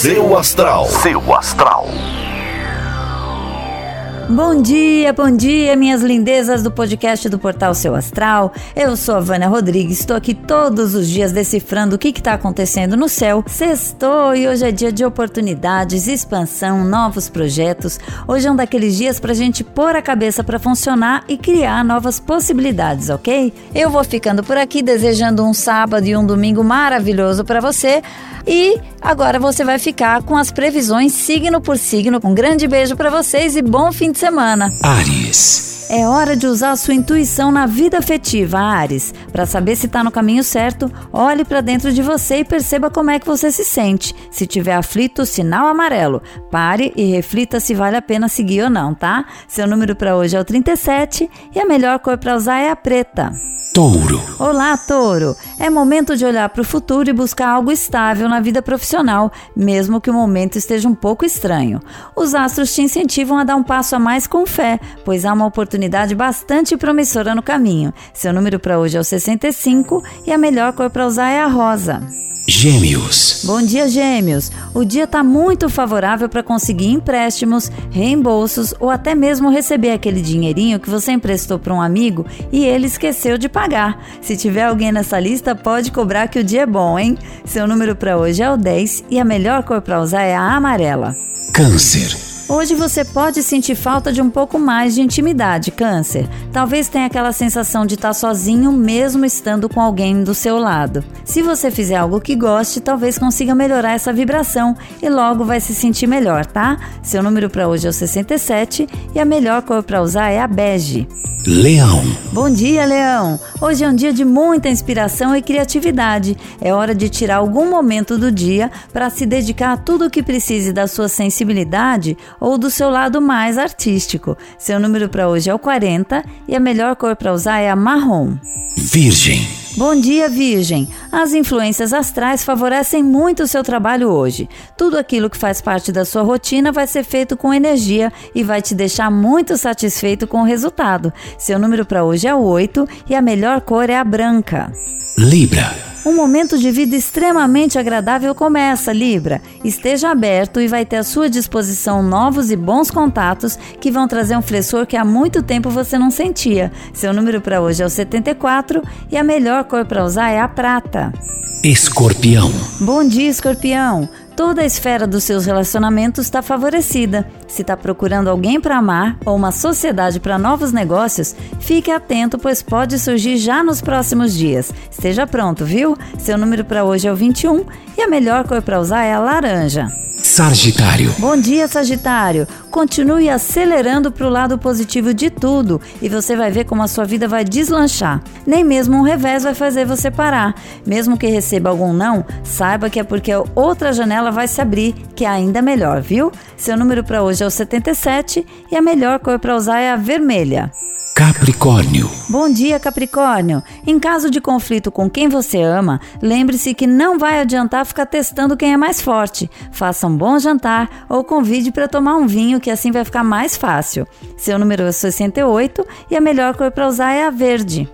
Seu astral. Seu astral. Bom dia, bom dia, minhas lindezas do podcast do Portal Seu Astral. Eu sou a Vânia Rodrigues, estou aqui todos os dias decifrando o que está acontecendo no céu. Sextou e hoje é dia de oportunidades, expansão, novos projetos. Hoje é um daqueles dias para a gente pôr a cabeça para funcionar e criar novas possibilidades, ok? Eu vou ficando por aqui desejando um sábado e um domingo maravilhoso para você. E agora você vai ficar com as previsões signo por signo. Um grande beijo para vocês e bom fim de semana. Ares. É hora de usar a sua intuição na vida afetiva, Ares. Para saber se está no caminho certo, olhe para dentro de você e perceba como é que você se sente. Se tiver aflito, sinal amarelo. Pare e reflita se vale a pena seguir ou não, tá? Seu número para hoje é o 37 e a melhor cor para usar é a preta. Touro. Olá, Touro! É momento de olhar para o futuro e buscar algo estável na vida profissional, mesmo que o momento esteja um pouco estranho. Os astros te incentivam a dar um passo a mais com fé, pois há uma oportunidade bastante promissora no caminho. Seu número para hoje é o 65 e a melhor cor para usar é a rosa. Gêmeos. Bom dia, Gêmeos! O dia está muito favorável para conseguir empréstimos, reembolsos ou até mesmo receber aquele dinheirinho que você emprestou para um amigo e ele esqueceu de pagar. Se tiver alguém nessa lista, pode cobrar que o dia é bom, hein? Seu número para hoje é o 10 e a melhor cor para usar é a amarela. Câncer. Hoje você pode sentir falta de um pouco mais de intimidade, Câncer. Talvez tenha aquela sensação de estar sozinho mesmo estando com alguém do seu lado. Se você fizer algo que goste, talvez consiga melhorar essa vibração e logo vai se sentir melhor, tá? Seu número para hoje é o 67 e a melhor cor para usar é a bege. Leão. Bom dia, Leão! Hoje é um dia de muita inspiração e criatividade. É hora de tirar algum momento do dia para se dedicar a tudo o que precise da sua sensibilidade ou do seu lado mais artístico. Seu número para hoje é o 40 e a melhor cor para usar é a marrom. Virgem. Bom dia, Virgem! As influências astrais favorecem muito o seu trabalho hoje. Tudo aquilo que faz parte da sua rotina vai ser feito com energia e vai te deixar muito satisfeito com o resultado. Seu número para hoje é o 8 e a melhor cor é a branca. Libra. Um momento de vida extremamente agradável começa, Libra. Esteja aberto e vai ter à sua disposição novos e bons contatos que vão trazer um flexor que há muito tempo você não sentia. Seu número para hoje é o 74 e a melhor cor para usar é a prata. Escorpião. Bom dia, Escorpião. Toda a esfera dos seus relacionamentos está favorecida. Se está procurando alguém para amar ou uma sociedade para novos negócios, fique atento, pois pode surgir já nos próximos dias. Esteja pronto, viu? Seu número para hoje é o 21 e a melhor cor para usar é a laranja. Sagitário. Bom dia, Sagitário. Continue acelerando para o lado positivo de tudo e você vai ver como a sua vida vai deslanchar. Nem mesmo um revés vai fazer você parar. Mesmo que receba algum não, saiba que é porque outra janela vai se abrir, que é ainda melhor, viu? Seu número para hoje é o 77 e a melhor cor para usar é a vermelha. Capricórnio. Bom dia, Capricórnio. Em caso de conflito com quem você ama, lembre-se que não vai adiantar ficar testando quem é mais forte. Faça um bom jantar ou convide para tomar um vinho, que assim vai ficar mais fácil. Seu número é 68 e a melhor cor para usar é a verde.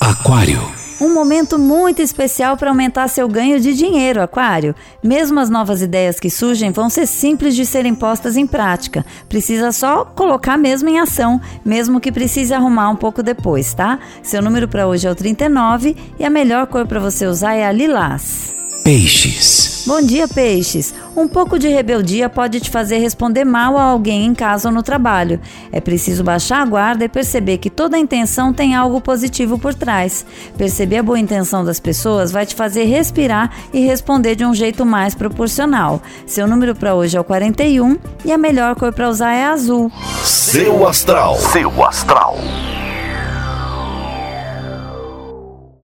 Aquário. Um momento muito especial para aumentar seu ganho de dinheiro, Aquário. Mesmo as novas ideias que surgem vão ser simples de serem postas em prática. Precisa só colocar mesmo em ação, mesmo que precise arrumar um pouco depois, tá? Seu número para hoje é o 39 e a melhor cor para você usar é a lilás. Peixes. Bom dia, peixes. Um pouco de rebeldia pode te fazer responder mal a alguém em casa ou no trabalho. É preciso baixar a guarda e perceber que toda intenção tem algo positivo por trás. Perceber a boa intenção das pessoas vai te fazer respirar e responder de um jeito mais proporcional. Seu número para hoje é o 41 e a melhor cor para usar é azul. Seu astral. Seu astral.